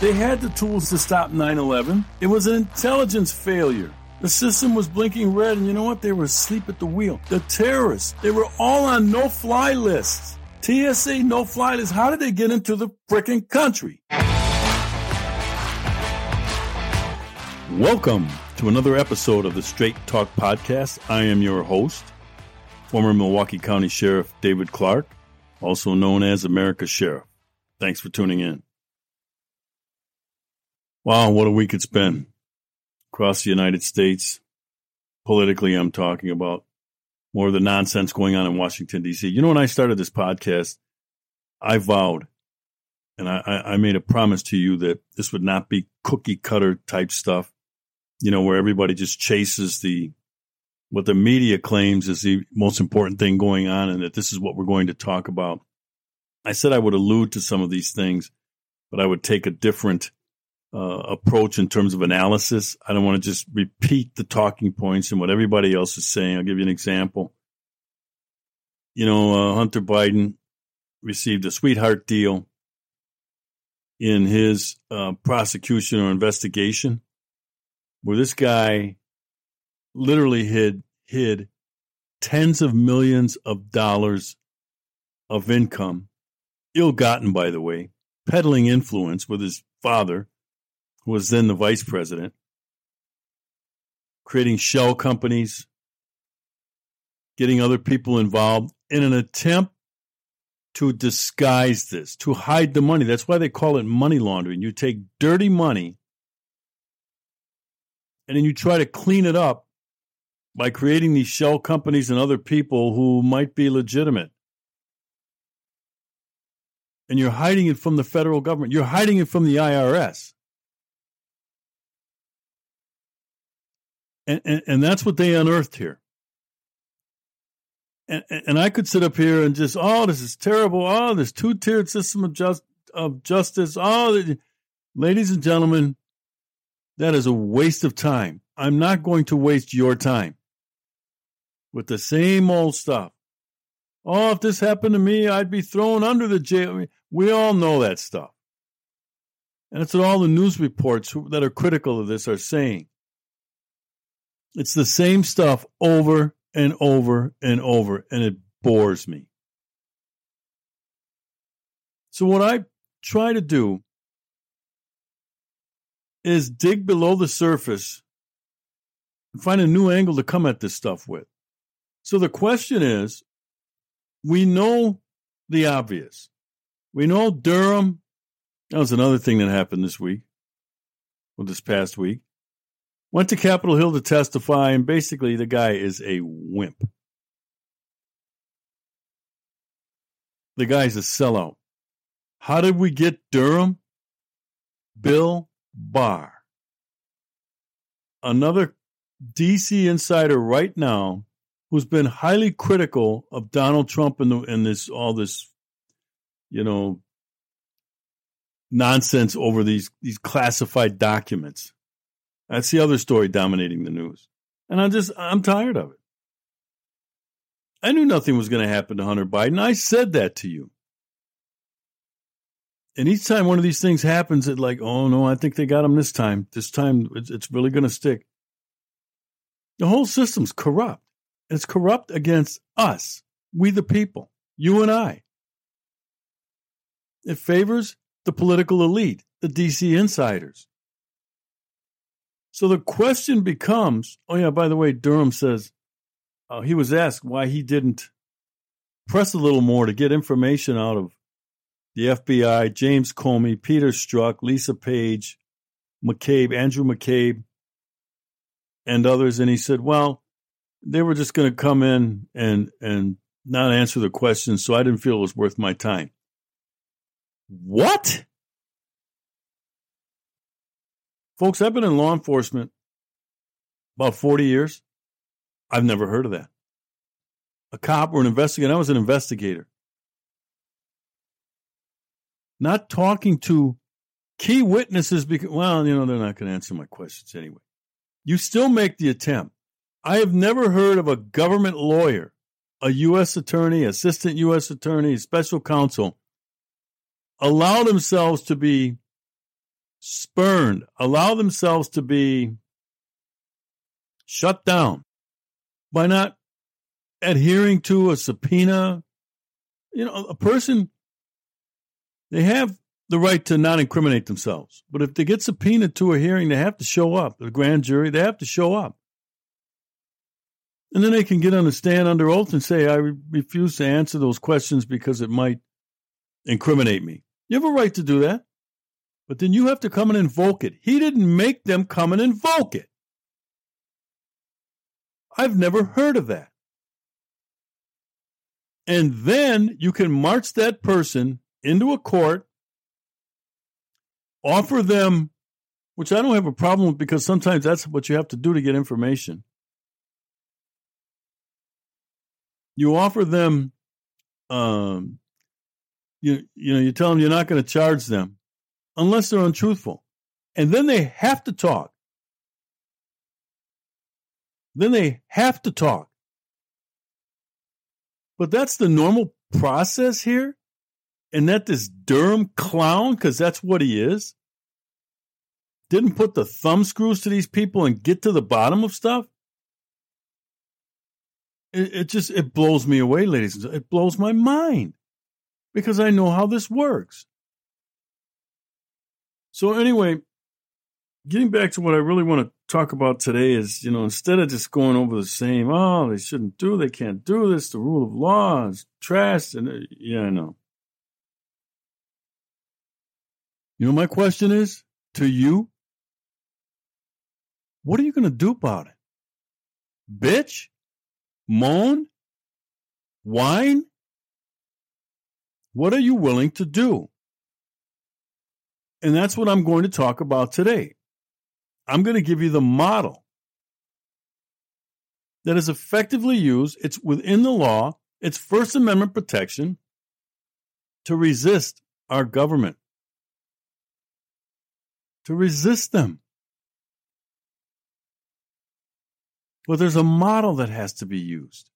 They had the tools to stop 9 11. It was an intelligence failure. The system was blinking red, and you know what? They were asleep at the wheel. The terrorists, they were all on no fly lists. TSA no fly lists. How did they get into the frickin' country? Welcome to another episode of the Straight Talk Podcast. I am your host, former Milwaukee County Sheriff David Clarke, also known as America's Sheriff. Thanks for tuning in. Wow, what a week it's been across the United States. Politically, I'm talking about more of the nonsense going on in Washington, D.C. You know, when I started this podcast, I vowed and I, I made a promise to you that this would not be cookie cutter type stuff, you know, where everybody just chases the what the media claims is the most important thing going on and that this is what we're going to talk about. I said I would allude to some of these things, but I would take a different uh, approach in terms of analysis. I don't want to just repeat the talking points and what everybody else is saying. I'll give you an example. You know, uh, Hunter Biden received a sweetheart deal in his uh, prosecution or investigation, where this guy literally hid hid tens of millions of dollars of income, ill gotten, by the way, peddling influence with his father was then the vice president, creating shell companies, getting other people involved in an attempt to disguise this, to hide the money. That's why they call it money laundering. You take dirty money and then you try to clean it up by creating these shell companies and other people who might be legitimate. And you're hiding it from the federal government. You're hiding it from the IRS. And, and, and that's what they unearthed here. And, and I could sit up here and just, oh, this is terrible. Oh, this two tiered system of, just, of justice. Oh, ladies and gentlemen, that is a waste of time. I'm not going to waste your time with the same old stuff. Oh, if this happened to me, I'd be thrown under the jail. We all know that stuff. And that's what all the news reports that are critical of this are saying. It's the same stuff over and over and over, and it bores me. So, what I try to do is dig below the surface and find a new angle to come at this stuff with. So, the question is we know the obvious. We know Durham. That was another thing that happened this week, or this past week. Went to Capitol Hill to testify, and basically the guy is a wimp. The guy's a sellout. How did we get Durham? Bill Barr. Another DC insider right now who's been highly critical of Donald Trump and, this all this, you know, nonsense over these these classified documents. That's the other story dominating the news. And I'm just, I'm tired of it. I knew nothing was going to happen to Hunter Biden. I said that to you. And each time one of these things happens, it's like, oh no, I think they got him this time. This time it's, it's really going to stick. The whole system's corrupt. It's corrupt against us, we the people, you and I. It favors the political elite, the DC insiders. So the question becomes oh, yeah, by the way, Durham says uh, he was asked why he didn't press a little more to get information out of the FBI, James Comey, Peter Strzok, Lisa Page, McCabe, Andrew McCabe, and others. And he said, well, they were just going to come in and, and not answer the questions, so I didn't feel it was worth my time. What? Folks, I've been in law enforcement about 40 years. I've never heard of that. A cop or an investigator. I was an investigator. Not talking to key witnesses because, well, you know, they're not going to answer my questions anyway. You still make the attempt. I have never heard of a government lawyer, a U.S. attorney, assistant U.S. attorney, special counsel allow themselves to be spurned, allow themselves to be shut down by not adhering to a subpoena. You know, a person, they have the right to not incriminate themselves. But if they get subpoenaed to a hearing, they have to show up. The grand jury, they have to show up. And then they can get on the stand under oath and say, I refuse to answer those questions because it might incriminate me. You have a right to do that. But then you have to come and invoke it. He didn't make them come and invoke it. I've never heard of that. And then you can march that person into a court, offer them, which I don't have a problem with because sometimes that's what you have to do to get information. You offer them, um, you you know, you tell them you're not going to charge them unless they're untruthful, and then they have to talk. Then they have to talk. But that's the normal process here. And that this Durham clown, because that's what he is, didn't put the thumb screws to these people and get to the bottom of stuff. It, it just it blows me away, ladies. It blows my mind because I know how this works. So anyway, getting back to what I really want to talk about today is, you know, instead of just going over the same, oh, they shouldn't do, they can't do this, the rule of law is trash, and uh, yeah, I know. You know, my question is to you, what are you going to do about it? Bitch? Moan? Whine? What are you willing to do? And that's what I'm going to talk about today. I'm going to give you the model that is effectively used. It's within the law, it's First Amendment protection to resist our government, to resist them. But there's a model that has to be used.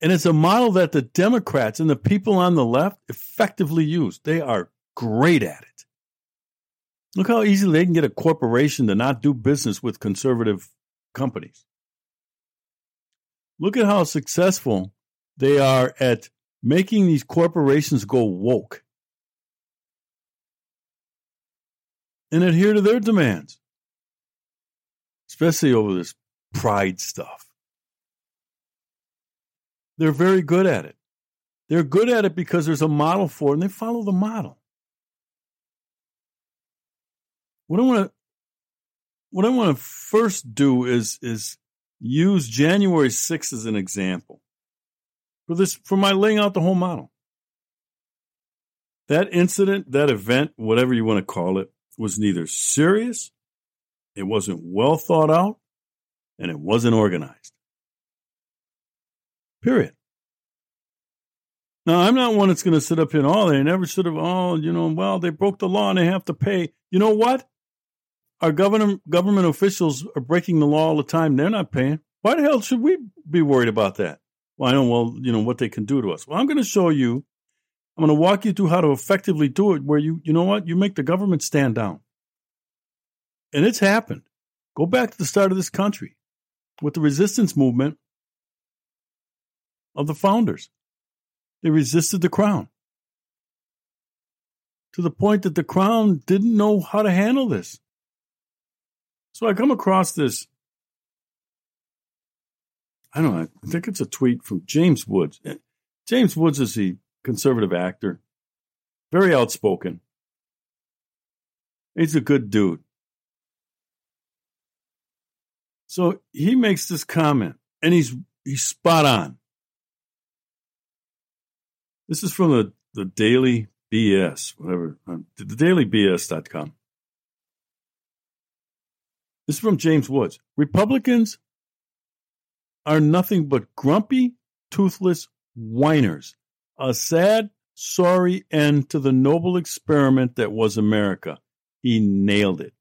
And it's a model that the Democrats and the people on the left effectively use. They are great at it. Look how easily they can get a corporation to not do business with conservative companies. Look at how successful they are at making these corporations go woke and adhere to their demands, especially over this pride stuff. They're very good at it. They're good at it because there's a model for it and they follow the model. What I want to what I want to first do is is use January 6th as an example for this for my laying out the whole model. That incident, that event, whatever you want to call it, was neither serious, it wasn't well thought out, and it wasn't organized. Period. Now, I'm not one that's going to sit up here and, oh, they never should have, oh, you know, well, they broke the law and they have to pay. You know what? Our government government officials are breaking the law all the time. They're not paying. Why the hell should we be worried about that? Well, I know, well, you know, what they can do to us. Well, I'm going to show you. I'm going to walk you through how to effectively do it where you, you know what? You make the government stand down. And it's happened. Go back to the start of this country with the resistance movement of the founders. They resisted the crown to the point that the crown didn't know how to handle this. So I come across this. I don't know. I think it's a tweet from James Woods. Eh, James Woods is a conservative actor, very outspoken. He's a good dude. So he makes this comment, and he's he's spot on. This is from the, the Daily BS, whatever, uh, the dailybs.com. This is from James Woods. Republicans are nothing but grumpy, toothless whiners. A sad, sorry end to the noble experiment that was America. He nailed it.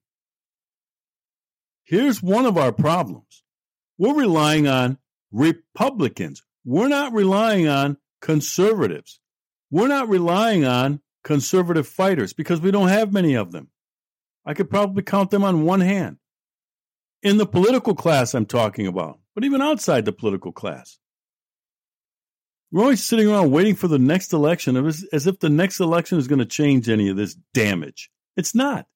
Here's one of our problems we're relying on Republicans. We're not relying on conservatives. We're not relying on conservative fighters because we don't have many of them. I could probably count them on one hand. In the political class, I'm talking about, but even outside the political class. We're always sitting around waiting for the next election as, if the next election is going to change any of this damage. It's not.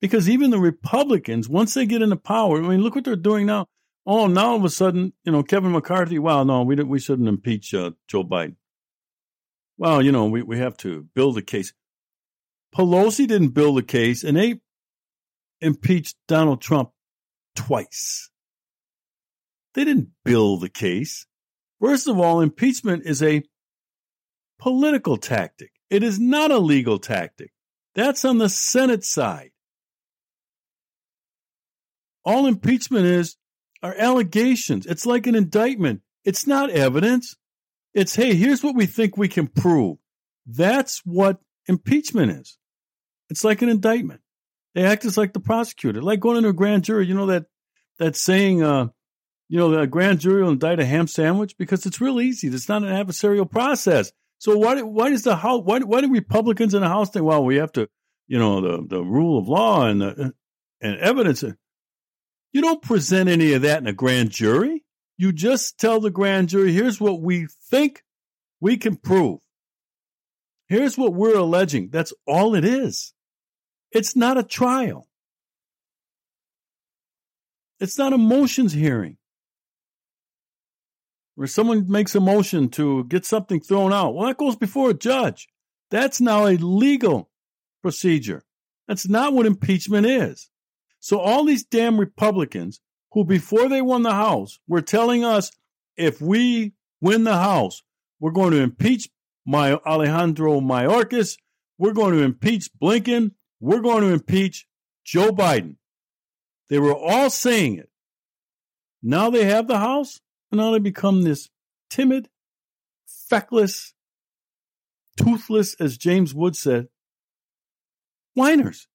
Because even the Republicans, once they get into power, I mean, look what they're doing now. Oh, now all of a sudden, you know, Kevin McCarthy, well, no, we, we shouldn't impeach uh, Joe Biden. Well, you know, we, we have to build a case. Pelosi didn't build a case, and they impeached Donald Trump twice. They didn't build the case. First of all, impeachment is a political tactic. It is not a legal tactic. That's on the Senate side. All impeachment is are allegations. It's like an indictment. It's not evidence. It's, hey, here's what we think we can prove. That's what impeachment is. It's like an indictment. They act as like the prosecutor, like going into a grand jury. You know that that saying, uh, you know, the grand jury will indict a ham sandwich because it's real easy. It's not an adversarial process. So why why does the house why why do Republicans in the House think well we have to you know the the rule of law and the, and evidence you don't present any of that in a grand jury. You just tell the grand jury, here's what we think we can prove. Here's what we're alleging. That's all it is. It's not a trial. It's not a motions hearing where someone makes a motion to get something thrown out. Well, that goes before a judge. That's now a legal procedure. That's not what impeachment is. So all these damn Republicans who before they won the House were telling us if we win the House, we're going to impeach my Alejandro Mayorkas, we're going to impeach Blinken, we're going to impeach Joe Biden. They were all saying it. Now they have the House, and now they become this timid, feckless, toothless, as James Wood said, whiners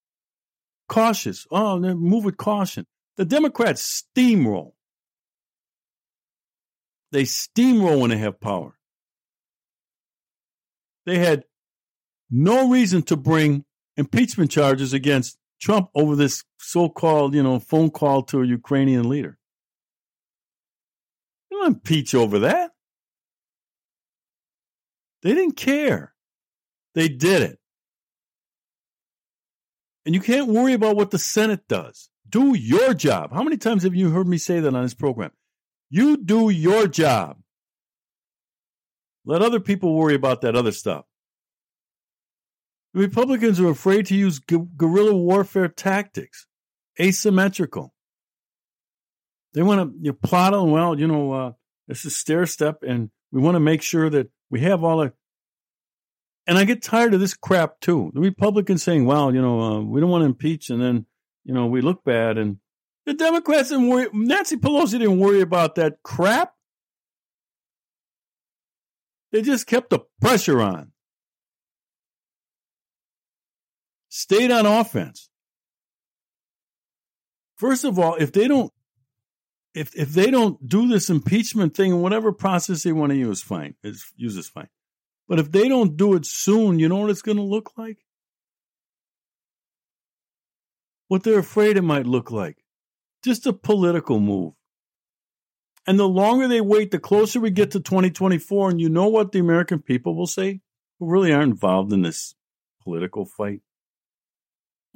cautious. Oh, move with caution. The Democrats steamroll. They steamroll when they have power. They had no reason to bring impeachment charges against Trump over this so-called, you know, phone call to a Ukrainian leader. They don't impeach over that. They didn't care. They did it. And you can't worry about what the Senate does. Do your job. How many times have you heard me say that on this program? You do your job. Let other people worry about that other stuff. The Republicans are afraid to use gu- guerrilla warfare tactics, asymmetrical. They want to you know, plot on, well, you know, uh, is stair step, and we want to make sure that we have all the and I get tired of this crap too. The Republicans saying, well, you know, uh, we don't want to impeach and then, you know, we look bad. And the Democrats didn't worry, Nancy Pelosi didn't worry about that crap. They just kept the pressure on. Stayed on offense. First of all, if they don't if if they don't do this impeachment thing and whatever process they want to use, fine. Is use is fine. But if they don't do it soon, you know what it's going to look like? What they're afraid it might look like. Just a political move. And the longer they wait, the closer we get to 2024. And you know what the American people will say? Who really aren't involved in this political fight.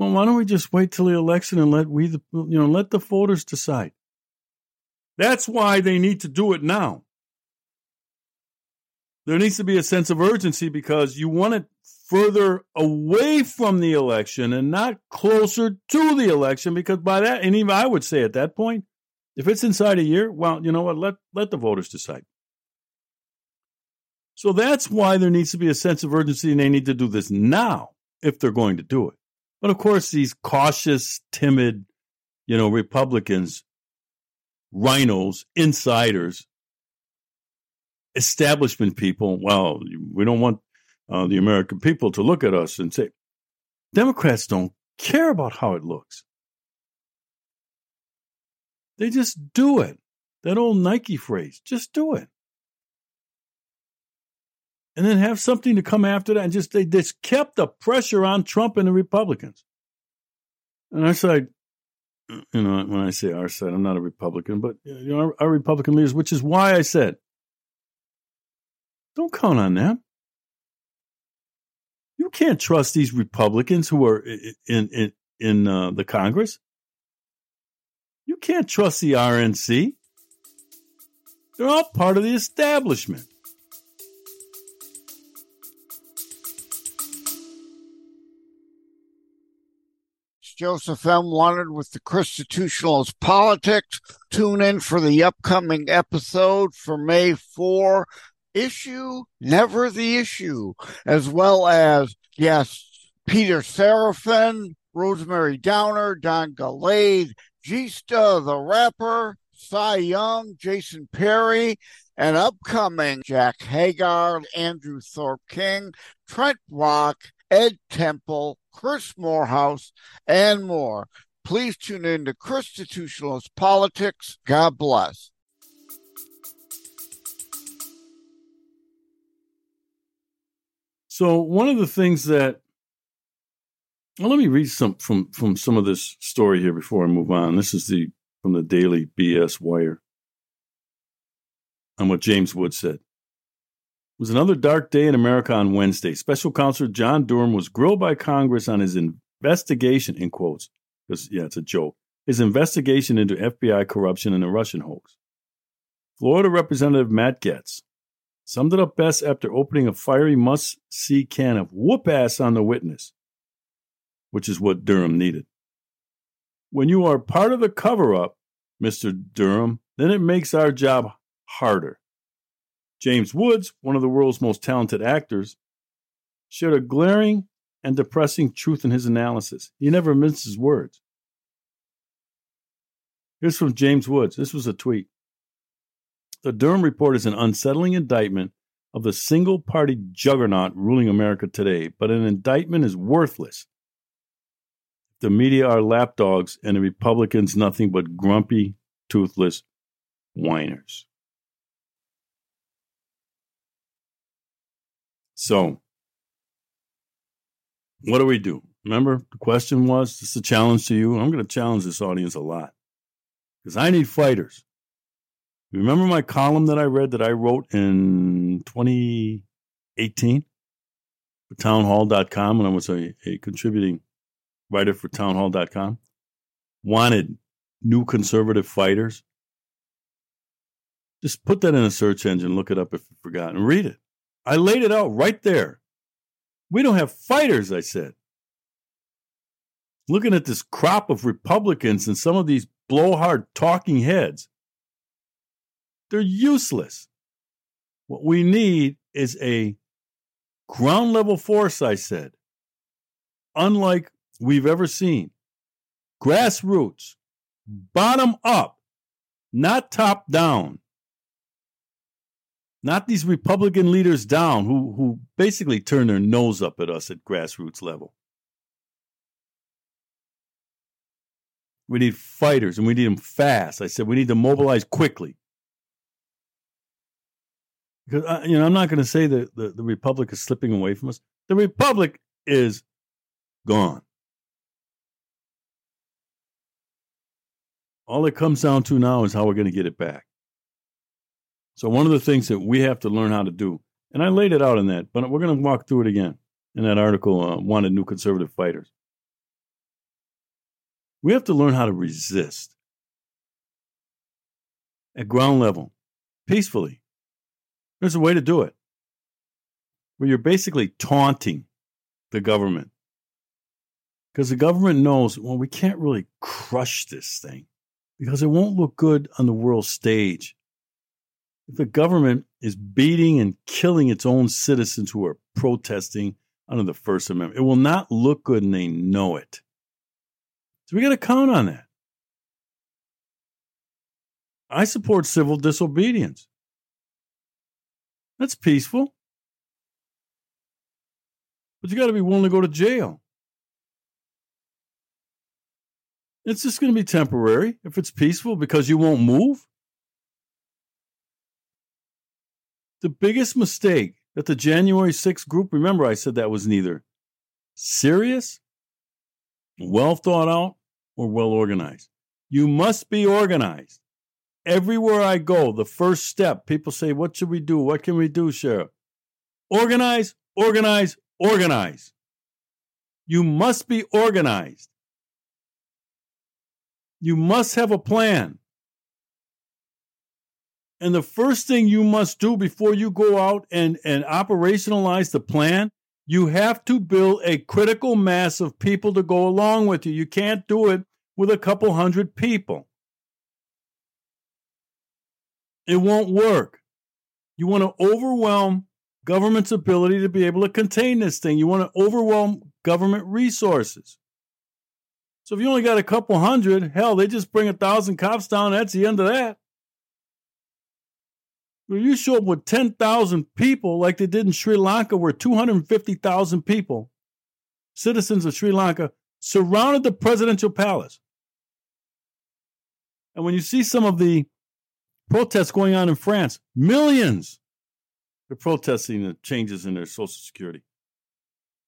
Well, why don't we just wait till the election and let we, the, you know, let the voters decide? That's why they need to do it now. There needs to be a sense of urgency because you want it further away from the election and not closer to the election because by that and even I would say at that point if it's inside a year well you know what? Let let the voters decide. So that's why there needs to be a sense of urgency and they need to do this now if they're going to do it but of course these cautious timid you know republicans RINOs insiders establishment people, well, we don't want uh, the American people to look at us and say, Democrats don't care about how it looks. They just do it. That old Nike phrase, just do it. And then have something to come after that and just, they just kept the pressure on Trump and the Republicans. And our side, you know, when I say our side, I'm not a Republican, but you know, our, our Republican leaders, which is why I said, don't count on them. You can't trust these Republicans who are in in in uh, the Congress. You can't trust the RNC. They're all part of the establishment. Joseph M. Wanted with the Constitutionalist Politics. Tune in for the upcoming episode for May 4. Issue, never the issue, as well as guests Peter Seraphin, Rosemary Downer, Don Galade, Gista the rapper, Cy Young, Jason Perry, and upcoming Jack Hagar, Andrew Thorpe King, Trent Rock, Ed Temple, Chris Morehouse, and more. Please tune in to Constitutionalist Politics. God bless. So one of the things that well, let me read some from from some of this story here before I move on. This is the from the Daily BS Wire on what James Wood said. Was another dark day in America on Wednesday. Special Counsel John Durham was grilled by Congress on his investigation, in quotes, because, yeah, it's a joke, his investigation into FBI corruption and the Russian hoax. Florida Representative Matt Gaetz summed it up best after opening a fiery must see can of whoop ass on the witness, which is what Durham needed. When you are part of the cover up, Mr. Durham, then it makes our job harder. James Woods, one of the world's most talented actors, shared a glaring and depressing truth in his analysis. He never minces words. Here's from James Woods. This was a tweet. The Durham report is an unsettling indictment of the single party juggernaut ruling America today, but an indictment is worthless. The media are lapdogs and the Republicans nothing but grumpy, toothless whiners. So, what do we do? Remember, the question was this is a challenge to you. I'm going to challenge this audience a lot because I need fighters. Remember my column that I read that I wrote in 2018 for townhall.com when I was a, a contributing writer for townhall.com? Wanted new conservative fighters. Just put that in a search engine, look it up if you forgot, and read it. I laid it out right there. We don't have fighters, I said. Looking at this crop of Republicans and some of these blowhard talking heads, they're useless. What we need is a ground level force, I said, unlike we've ever seen. Grassroots, bottom up, not top down not these Republican leaders down who, who basically turn their nose up at us at grassroots level. We need fighters and we need them fast. I said we need to mobilize quickly. Because, I, you know, I'm not going to say that the, the Republic is slipping away from us. The Republic is gone. All it comes down to now is how we're going to get it back. So one of the things that we have to learn how to do, and I laid it out in that, but we're going to walk through it again in that article, uh, Wanted New Conservative Fighters. We have to learn how to resist at ground level, peacefully. There's a way to do it where you're basically taunting the government. Because the government knows, well, we can't really crush this thing because it won't look good on the world stage if the government is beating and killing its own citizens who are protesting under the First Amendment, it will not look good and they know it. So we got to count on that. I support civil disobedience. That's peaceful. But you got to be willing to go to jail. It's just going to be temporary if it's peaceful because you won't move. The biggest mistake that the January 6th group, remember I said that was neither serious, well thought out, or well organized. You must be organized. Everywhere I go, the first step, people say, What should we do? What can we do, Sheriff? Organize, organize, organize. You must be organized. You must have a plan. And the first thing you must do before you go out and, and operationalize the plan, you have to build a critical mass of people to go along with you. You can't do it with a couple hundred people. It won't work. You want to overwhelm government's ability to be able to contain this thing. You want to overwhelm government resources. So if you only got a couple hundred, hell, they just bring a thousand cops down. That's the end of that. You show up with 10,000 people like they did in Sri Lanka, where 250,000 people, citizens of Sri Lanka, surrounded the presidential palace. And when you see some of the protests going on in France, millions they're protesting the changes in their Social Security.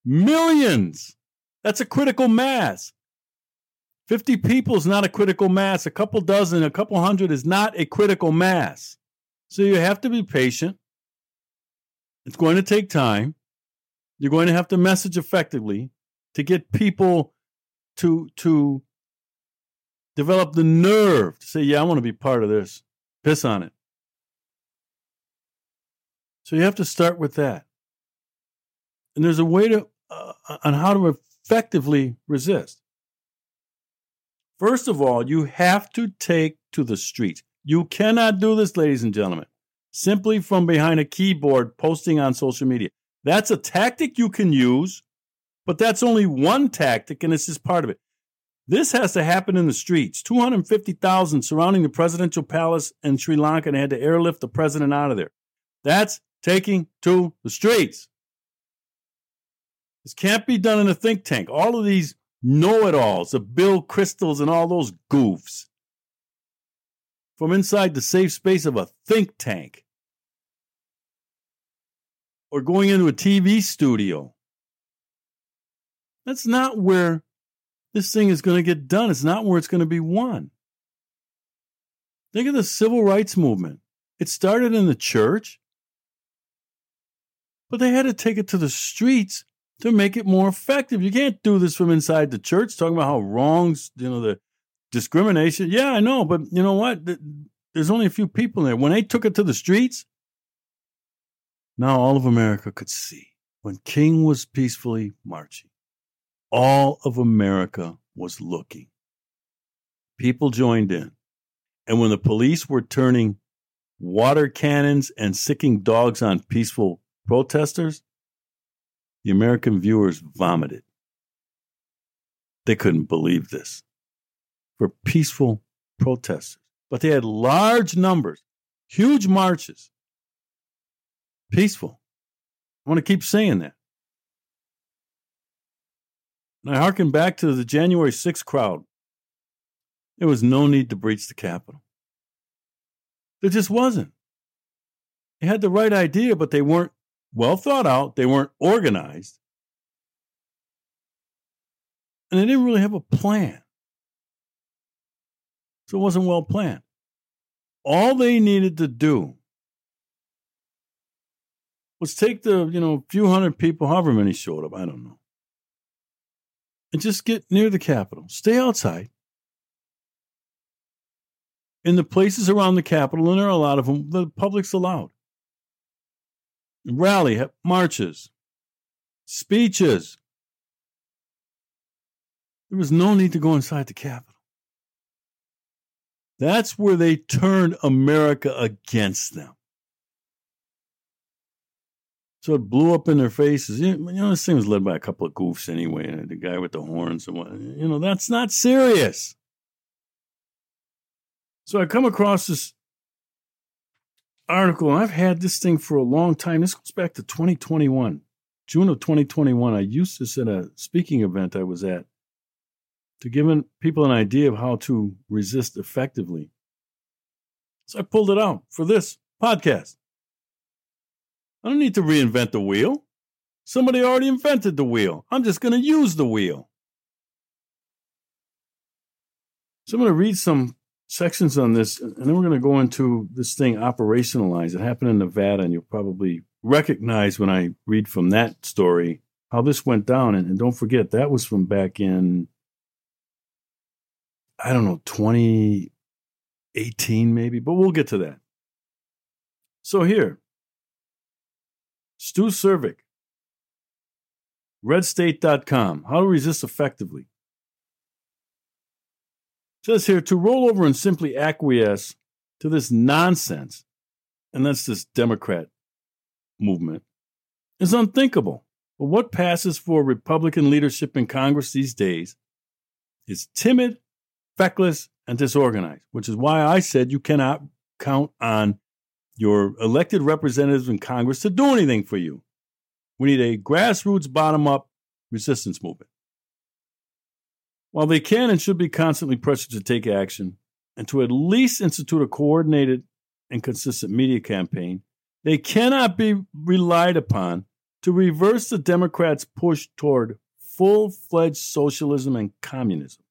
Millions. That's a critical mass. 50 people is not a critical mass. A couple dozen, a couple hundred is not a critical mass. So you have to be patient. It's going to take time. You're going to have to message effectively to get people to to develop the nerve to say, "Yeah, I want to be part of this." Piss on it. So you have to start with that. And there's a way to uh, on how to effectively resist. First of all, you have to take to the streets. You cannot do this, ladies and gentlemen, simply from behind a keyboard posting on social media. That's a tactic you can use, but that's only one tactic, and it's just part of it. This has to happen in the streets. 250,000 surrounding the presidential palace in Sri Lanka and had to airlift the president out of there. That's taking to the streets. This can't be done in a think tank. All of these know it alls, the Bill Kristols and all those goofs, from inside the safe space of a think tank or going into a TV studio. That's not where this thing is going to get done. It's not where it's going to be won. Think of the civil rights movement. It started in the church, but they had to take it to the streets to make it more effective. You can't do this from inside the church, talking about how wrongs, you know, the discrimination. Yeah, I know, but you know what? There's only a few people there. When they took it to the streets, now all of America could see. When King was peacefully marching, all of America was looking. People joined in. And when the police were turning water cannons and sicking dogs on peaceful protesters, the American viewers vomited. They couldn't believe this. For peaceful protesters. But they had large numbers, huge marches. Peaceful. I want to keep saying that. And I harken back to the January 6th crowd. There was no need to breach the Capitol. There just wasn't. They had the right idea, but they weren't well thought out. They weren't organized. And they didn't really have a plan. So it wasn't well planned. All they needed to do was take the, you know, few hundred people, however many showed up, I don't know, and just get near the Capitol. Stay outside. In the places around the Capitol, and there are a lot of them, the public's allowed rally, marches, speeches. There was no need to go inside the Capitol. That's where they turned America against them. So it blew up in their faces. You know, this thing was led by a couple of goofs anyway. The guy with the horns and what. You know, that's not serious. So I come across this article, and I've had this thing for a long time. This goes back to 2021, June of 2021. I used this at a speaking event I was at to give people an idea of how to resist effectively. So I pulled it out for this podcast. I don't need to reinvent the wheel. Somebody already invented the wheel. I'm just going to use the wheel. So I'm going to read some sections on this, and then we're going to go into this thing operationalized. It happened in Nevada, and you'll probably recognize when I read from that story how this went down. And, and don't forget, that was from back in, I don't know, 2018 maybe, but we'll get to that. So here, Stu Cvrk, redstate.com, how to resist effectively. Says here to roll over and simply acquiesce to this nonsense, and that's this Democrat movement, is unthinkable. But what passes for Republican leadership in Congress these days is timid, feckless, and disorganized, which is why I said you cannot count on your elected representatives in Congress to do anything for you. We need a grassroots, bottom up resistance movement. While they can and should be constantly pressured to take action and to at least institute a coordinated and consistent media campaign, they cannot be relied upon to reverse the Democrats' push toward full fledged socialism and communism.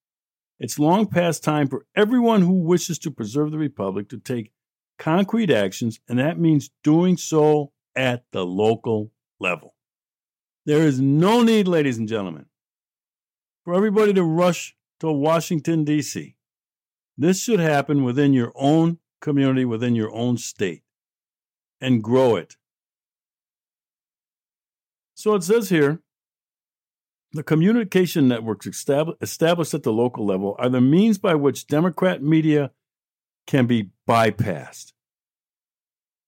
It's long past time for everyone who wishes to preserve the Republic to take concrete actions, and that means doing so at the local level. There is no need, ladies and gentlemen, for everybody to rush to Washington, D.C. This should happen within your own community, within your own state, and grow it. So it says here the communication networks established at the local level are the means by which Democrat media can be bypassed.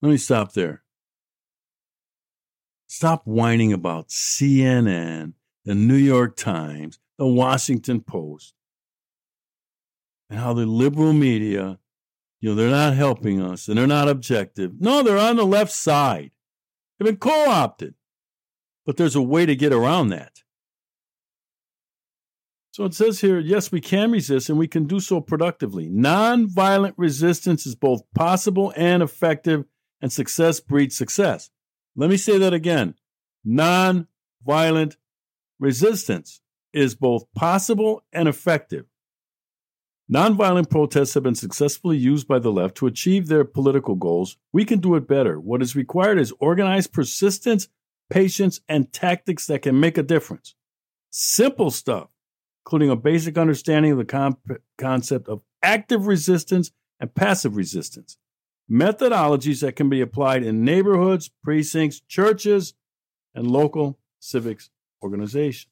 Let me stop there. Stop whining about CNN, the New York Times, the Washington Post, and how the liberal media, you know, they're not helping us and they're not objective. No, they're on the left side. They've been co opted. But there's a way to get around that. So it says here yes, we can resist and we can do so productively. Nonviolent resistance is both possible and effective, and success breeds success. Let me say that again. Nonviolent resistance is both possible and effective. Nonviolent protests have been successfully used by the left to achieve their political goals. We can do it better. What is required is organized persistence, patience, and tactics that can make a difference. Simple stuff including a basic understanding of the comp- concept of active resistance and passive resistance, methodologies that can be applied in neighborhoods, precincts, churches, and local civics organizations.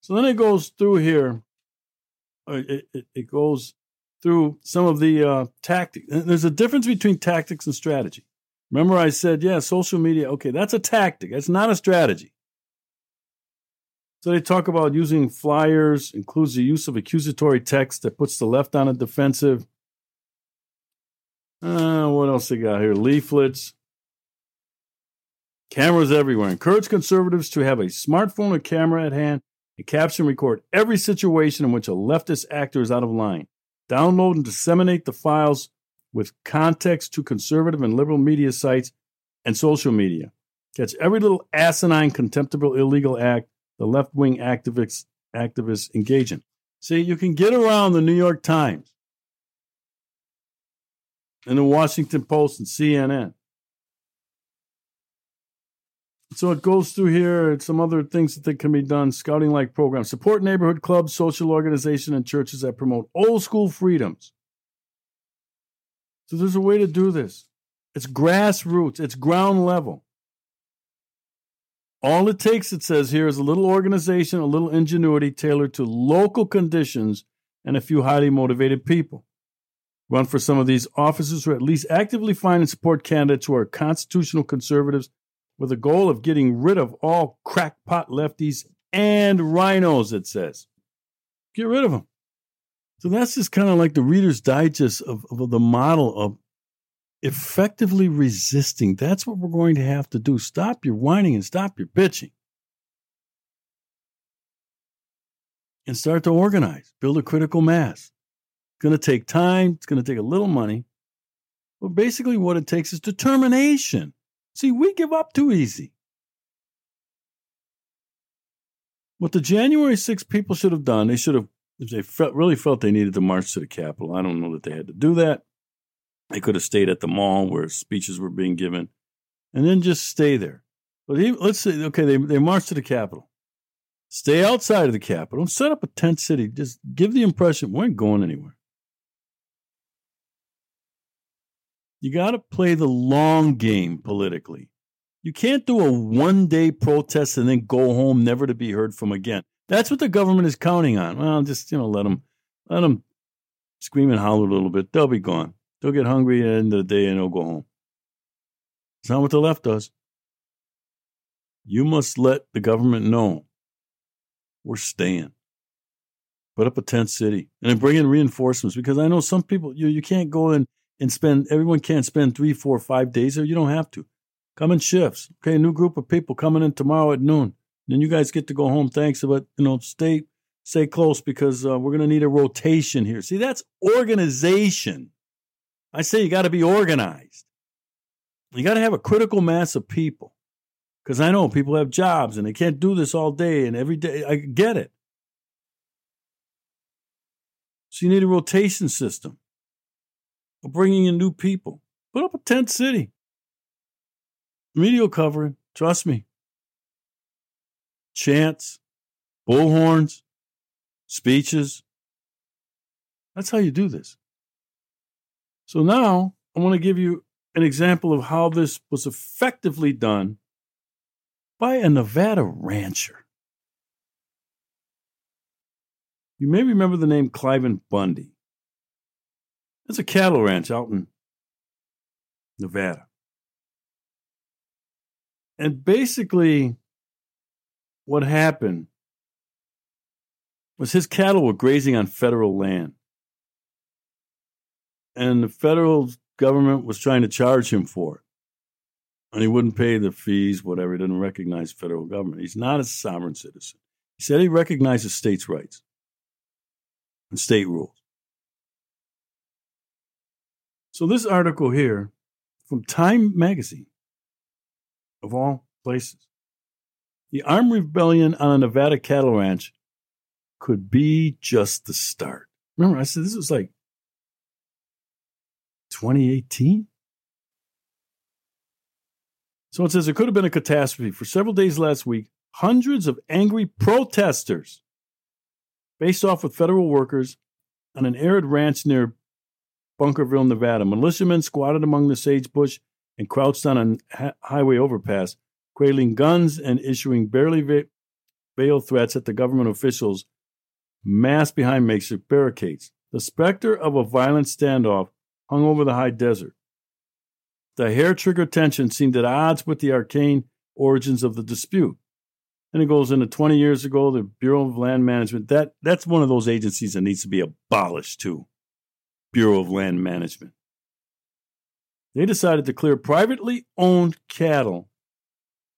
So then it goes through here, uh, it, it, it goes through some of the uh, tactics. There's a difference between tactics and strategy. Remember, I said, yeah, social media, okay, that's a tactic, that's not a strategy. So they talk about using flyers, includes the use of accusatory text that puts the left on a defensive. Uh, what else they got here? Leaflets. Cameras everywhere. Encourage conservatives to have a smartphone or camera at hand and capture and record every situation in which a leftist actor is out of line. Download and disseminate the files with context to conservative and liberal media sites and social media. Catch every little asinine, contemptible, illegal act the left wing activists activists engage in. See, you can get around the New York Times and the Washington Post and CNN. So it goes through here some other things that can be done. Scouting like programs, support neighborhood clubs, social organizations, and churches that promote old school freedoms. So there's a way to do this. It's grassroots, it's ground level. All it takes, it says here, is a little organization, a little ingenuity tailored to local conditions, and a few highly motivated people. Run for some of these offices or at least actively find and support candidates who are constitutional conservatives with the goal of getting rid of all crackpot lefties and RINOs, it says. Get rid of them. So that's just kind of like the Reader's Digest of, of the model of effectively resisting. That's what we're going to have to do. Stop your whining and stop your bitching. And start to organize, build a critical mass. It's going to take time, it's going to take a little money. But basically, what it takes is determination. See, we give up too easy. What the January 6 people should have done, they should have if they felt, really felt they needed to march to the Capitol, I don't know that they had to do that. They could have stayed at the mall where speeches were being given and then just stay there. But even, let's say, okay, they, they march to the Capitol. Stay outside of the Capitol set up a tent city. Just give the impression we ain't going anywhere. You got to play the long game politically. You can't do a one day protest and then go home, never to be heard from again. That's what the government is counting on. Well, just, you know, let them, let them scream and holler a little bit. They'll be gone. They'll get hungry at the end of the day and they'll go home. It's not what the left does. You must let the government know we're staying. Put up a tent city and then bring in reinforcements because I know some people, you, you can't go in and spend, everyone can't spend three, four, five days there. You don't have to. Come in shifts. Okay, new group of people coming in tomorrow at noon. Then you guys get to go home. Thanks, but you know, stay stay close because uh, we're going to need a rotation here. See, that's organization. I say you got to be organized. You got to have a critical mass of people because I know people have jobs and they can't do this all day and every day. I get it. So you need a rotation system of bringing in new people. Put up a tent city. Media covering, trust me. Chants, bullhorns, speeches. That's how you do this. So now I want to give you an example of how this was effectively done by a Nevada rancher. You may remember the name Cliven Bundy. It's a cattle ranch out in Nevada. And basically, what happened was his cattle were grazing on federal land. And the federal government was trying to charge him for it. And he wouldn't pay the fees, whatever. He didn't recognize federal government. He's not a sovereign citizen. He said he recognizes states' rights and state rules. So, this article here from Time Magazine of all places. The armed rebellion on a Nevada cattle ranch could be just the start. Remember, I said this was like 2018? So it says it could have been a catastrophe. For several days last week, hundreds of angry protesters faced off with federal workers on an arid ranch near Bunkerville, Nevada. Militiamen squatted among the sagebrush and crouched on a highway overpass, cradling guns and issuing barely ve- veiled threats at the government officials massed behind makeshift barricades. The specter of a violent standoff hung over the high desert. The hair trigger tension seemed at odds with the arcane origins of the dispute. And it goes into 20 years ago, the Bureau of Land Management. That, that's one of those agencies that needs to be abolished, too. Bureau of Land Management they decided to clear privately owned cattle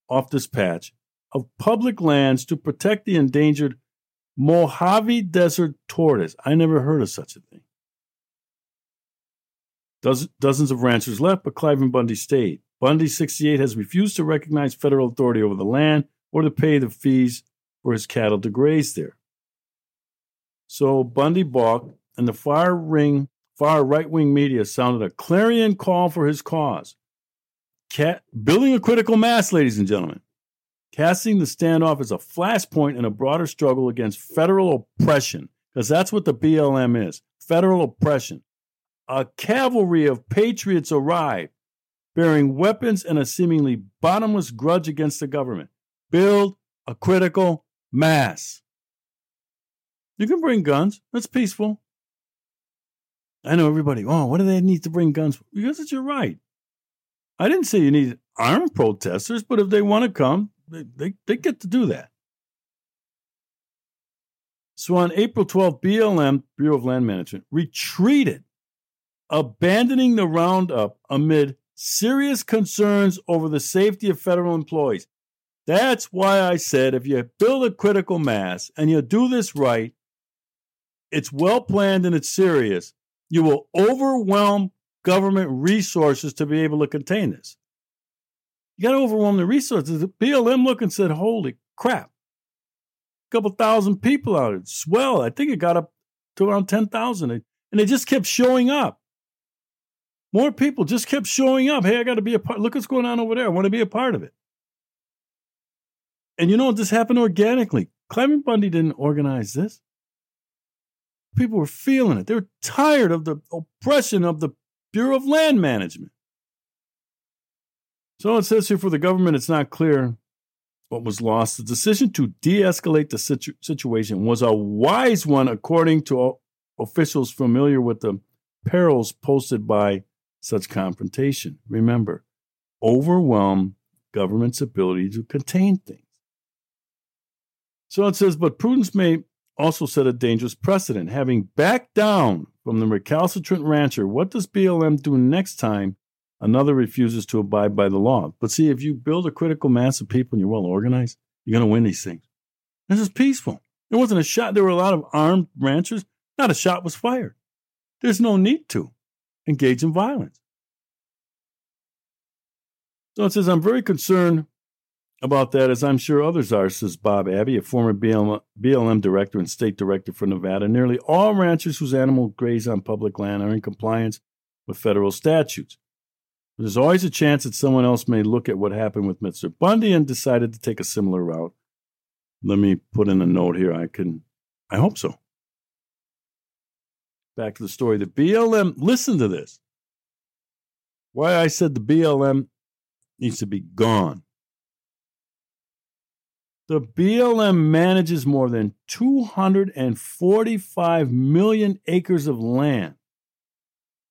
off this patch of public lands to protect the endangered Mojave Desert tortoise. I never heard of such a thing. Dozens of ranchers left, but Cliven Bundy stayed. Bundy, 68, has refused to recognize federal authority over the land or to pay the fees for his cattle to graze there. So Bundy balked, and the far ring far right wing media sounded a clarion call for his cause. Cat, building a critical mass, ladies and gentlemen. Casting the standoff as a flashpoint in a broader struggle against federal oppression, because that's what the BLM is federal oppression. A cavalry of patriots arrive, bearing weapons and a seemingly bottomless grudge against the government. Build a critical mass. You can bring guns, that's peaceful. I know everybody, oh, what do they need to bring guns? Because it's your right. I didn't say you need armed protesters, but if they want to come, they, they, they get to do that. So on April 12th, BLM, Bureau of Land Management, retreated, abandoning the roundup amid serious concerns over the safety of federal employees. That's why I said if you build a critical mass and you do this right, it's well planned and it's serious, you will overwhelm government resources to be able to contain this. You got to overwhelm the resources. The BLM looked and said, holy crap. A couple thousand people out. It's swell. I think it got up to around 10,000. And they just kept showing up. More people just kept showing up. Hey, I got to be a part. Look what's going on over there. I want to be a part of it. And you know, this happened organically. Cliven Bundy didn't organize this. People were feeling it. They were tired of the oppression of the Bureau of Land Management. So it says here for the government, it's not clear what was lost. The decision to de escalate the situ- situation was a wise one, according to officials familiar with the perils posted by such confrontation. Remember, overwhelm government's ability to contain things. So it says, but prudence may also set a dangerous precedent. Having backed down from the recalcitrant rancher, what does BLM do next time another refuses to abide by the law? But see, if you build a critical mass of people and you're well organized, you're going to win these things. This is peaceful. There wasn't a shot. There were a lot of armed ranchers. Not a shot was fired. There's no need to engage in violence. So it says, I'm very concerned about that, as I'm sure others are, says Bob Abbey, a former BLM, BLM director and state director for Nevada. Nearly all ranchers whose animals graze on public land are in compliance with federal statutes. There's always a chance that someone else may look at what happened with Mr. Bundy and decided to take a similar route. Let me put in a note here. I can, I hope so. Back to the story. The BLM, listen to this. Why I said the BLM needs to be gone. The BLM manages more than 245 million acres of land,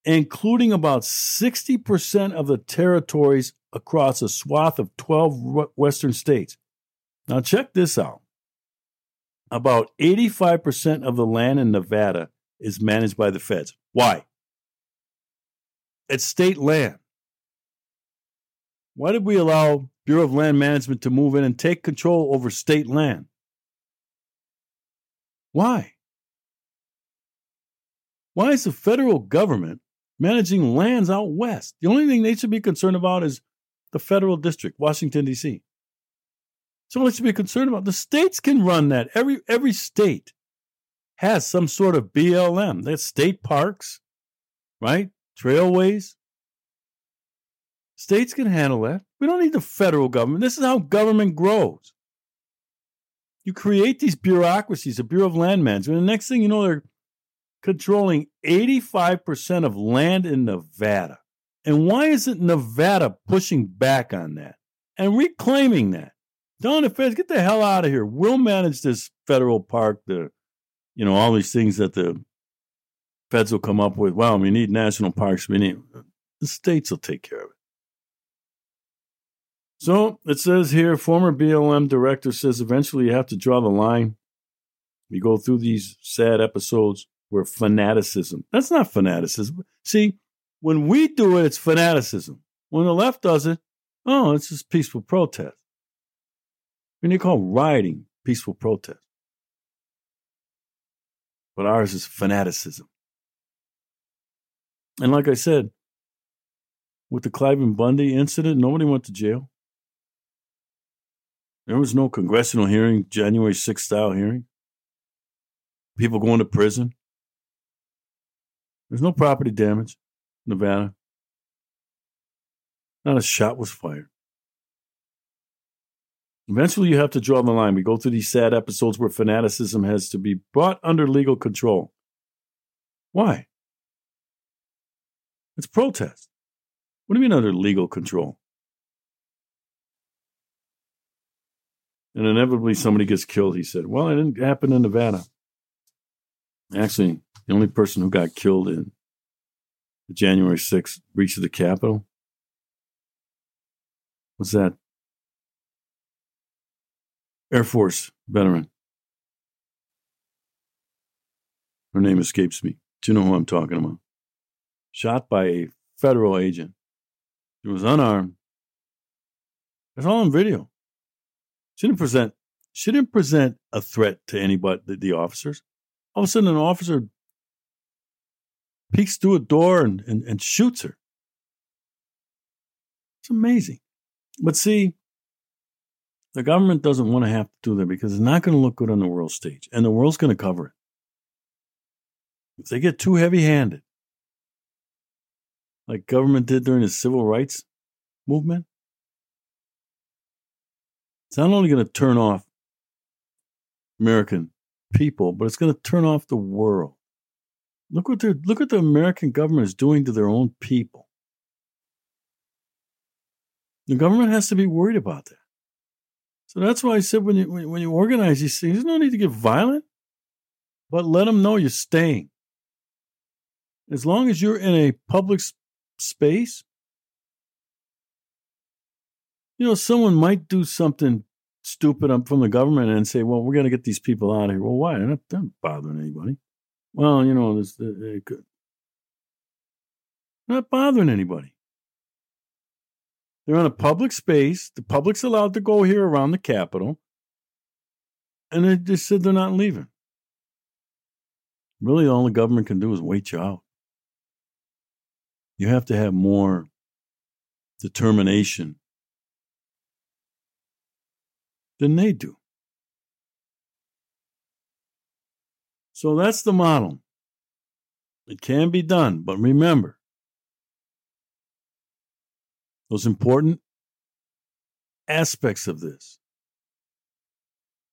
including about 60% of the territories across a swath of 12 western states. Now, check this out. About 85% of the land in Nevada is managed by the feds. Why? It's state land. Why did we allow Bureau of Land Management to move in and take control over state land. Why? Why is the federal government managing lands out west? The only thing they should be concerned about is the federal district, Washington, D.C. So what should be concerned about? The states can run that. Every every state has some sort of BLM. That's state parks, right? Trailways. States can handle that. We don't need the federal government. This is how government grows. You create these bureaucracies, the Bureau of Land Management, the next thing you know, they're controlling 85% of land in Nevada. And why isn't Nevada pushing back on that and reclaiming that? Telling the feds, get the hell out of here. We'll manage this federal park, the, you know, all these things that the feds will come up with. Well, we need national parks. We need the states will take care of it. So it says here, former BLM director says eventually you have to draw the line. We go through these sad episodes where fanaticism. That's not fanaticism. See, when we do it, it's fanaticism. When the left does it, oh, it's just peaceful protest. When you call rioting peaceful protest. But ours is fanaticism. And like I said, with the Cliven Bundy incident, nobody went to jail. There was no congressional hearing, January 6th style hearing. People going to prison. There's no property damage, Nevada. Not a shot was fired. Eventually, you have to draw the line. We go through these sad episodes where fanaticism has to be brought under legal control. Why? It's protest. What do you mean under legal control? and inevitably somebody gets killed. He said, Well, it didn't happen in Nevada. Actually, the only person who got killed in the January 6th breach of the Capitol was that Air Force veteran. Her name escapes me. Do you know who I'm talking about? Shot by a federal agent. She was unarmed. It's all on video. She didn't present. She didn't present a threat to anybody, the, the officers. All of a sudden, an officer peeks through a door and, and, and shoots her. It's amazing. But see, The government doesn't want to have to do that because it's not going to look good on the world stage, and the world's going to cover it. If they get too heavy handed, like government did during the civil rights movement, it's not only going to turn off American people, but it's going to turn off the world. Look what they're look what the American government is doing to their own people. The government has to be worried about that. So that's why I said when you when you organize these things, there's no need to get violent, but let them know you're staying. As long as you're in a public space, you know, someone might do something stupid from the government and say, well, we're going to get these people out of here. Well, why? They're not, they're not bothering anybody. Well, you know, this, they could. Not bothering anybody. They're in a public space. The public's allowed to go here around the Capitol. And they just said they're not leaving. Really, all the government can do is wait you out. You have to have more determination than they do. So that's the model. It can be done, but remember those important aspects of this.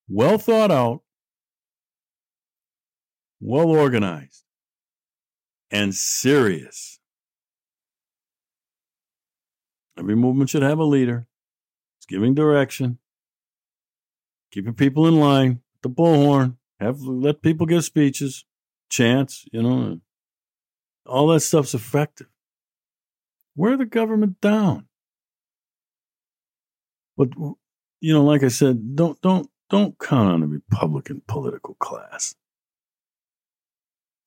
Well thought out, well organized, and serious. Every movement should have a leader. It's giving direction, keeping people in line, the bullhorn, have let people give speeches, chants, you know, all that stuff's effective. Wear the government down. But you know, like I said, don't don't don't count on the Republican political class.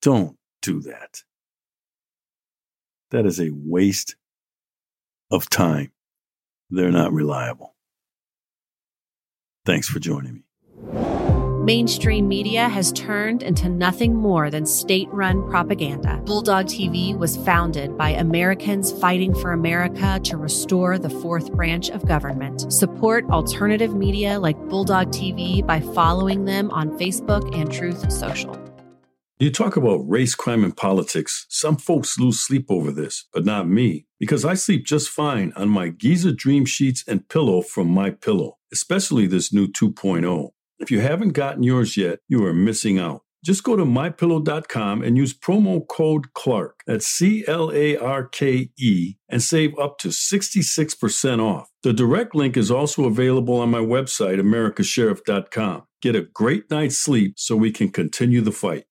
Don't do that. That is a waste of time. They're not reliable. Thanks for joining me. Mainstream media has turned into nothing more than state run propaganda. Bulldog TV was founded by Americans fighting for America to restore the fourth branch of government. Support alternative media like Bulldog TV by following them on Facebook and Truth Social. You talk about race, crime, and politics. Some folks lose sleep over this, but not me, because I sleep just fine on my Giza Dream Sheets and pillow from My Pillow, especially this new 2.0. If you haven't gotten yours yet, you are missing out. Just go to mypillow.com and use promo code Clarke, that's C L A R K E, and save up to 66% off. The direct link is also available on my website, americasheriff.com. Get a great night's sleep so we can continue the fight.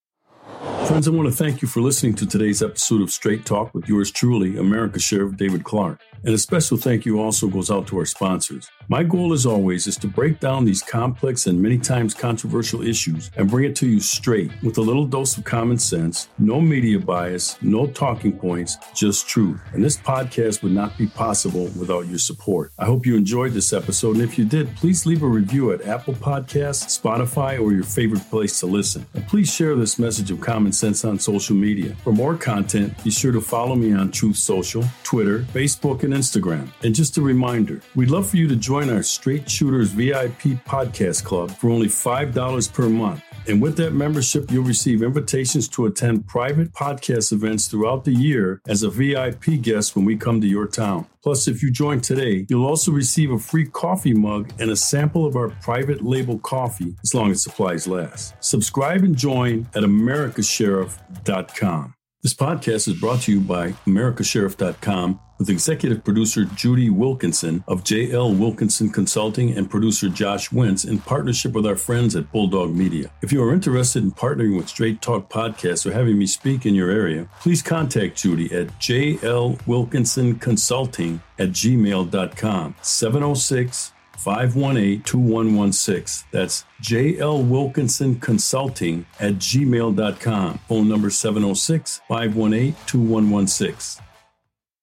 Friends, I want to thank you for listening to today's episode of Straight Talk with yours truly, America Sheriff David Clarke. And a special thank you also goes out to our sponsors. My goal, as always, is to break down these complex and many times controversial issues and bring it to you straight with a little dose of common sense, no media bias, no talking points, just truth. And this podcast would not be possible without your support. I hope you enjoyed this episode. And if you did, please leave a review at Apple Podcasts, Spotify, or your favorite place to listen. And please share this message of common on social media. For more content, be sure to follow me on Truth Social, Twitter, Facebook, and Instagram. And just a reminder, we'd love for you to join our Straight Shooters VIP podcast club for only $5 per month. And with that membership, you'll receive invitations to attend private podcast events throughout the year as a VIP guest when we come to your town. Plus, if you join today, you'll also receive a free coffee mug and a sample of our private label coffee as long as supplies last. Subscribe and join at americasheriff.com. This podcast is brought to you by americasheriff.com with executive producer Judy Wilkinson of JL Wilkinson Consulting and producer Josh Wentz in partnership with our friends at Bulldog Media. If you are interested in partnering with Straight Talk Podcasts or having me speak in your area, please contact Judy at JL Wilkinson Consulting at gmail.com 706 518 2116. That's JL Wilkinson Consulting at gmail.com. Phone number 706 518 2116.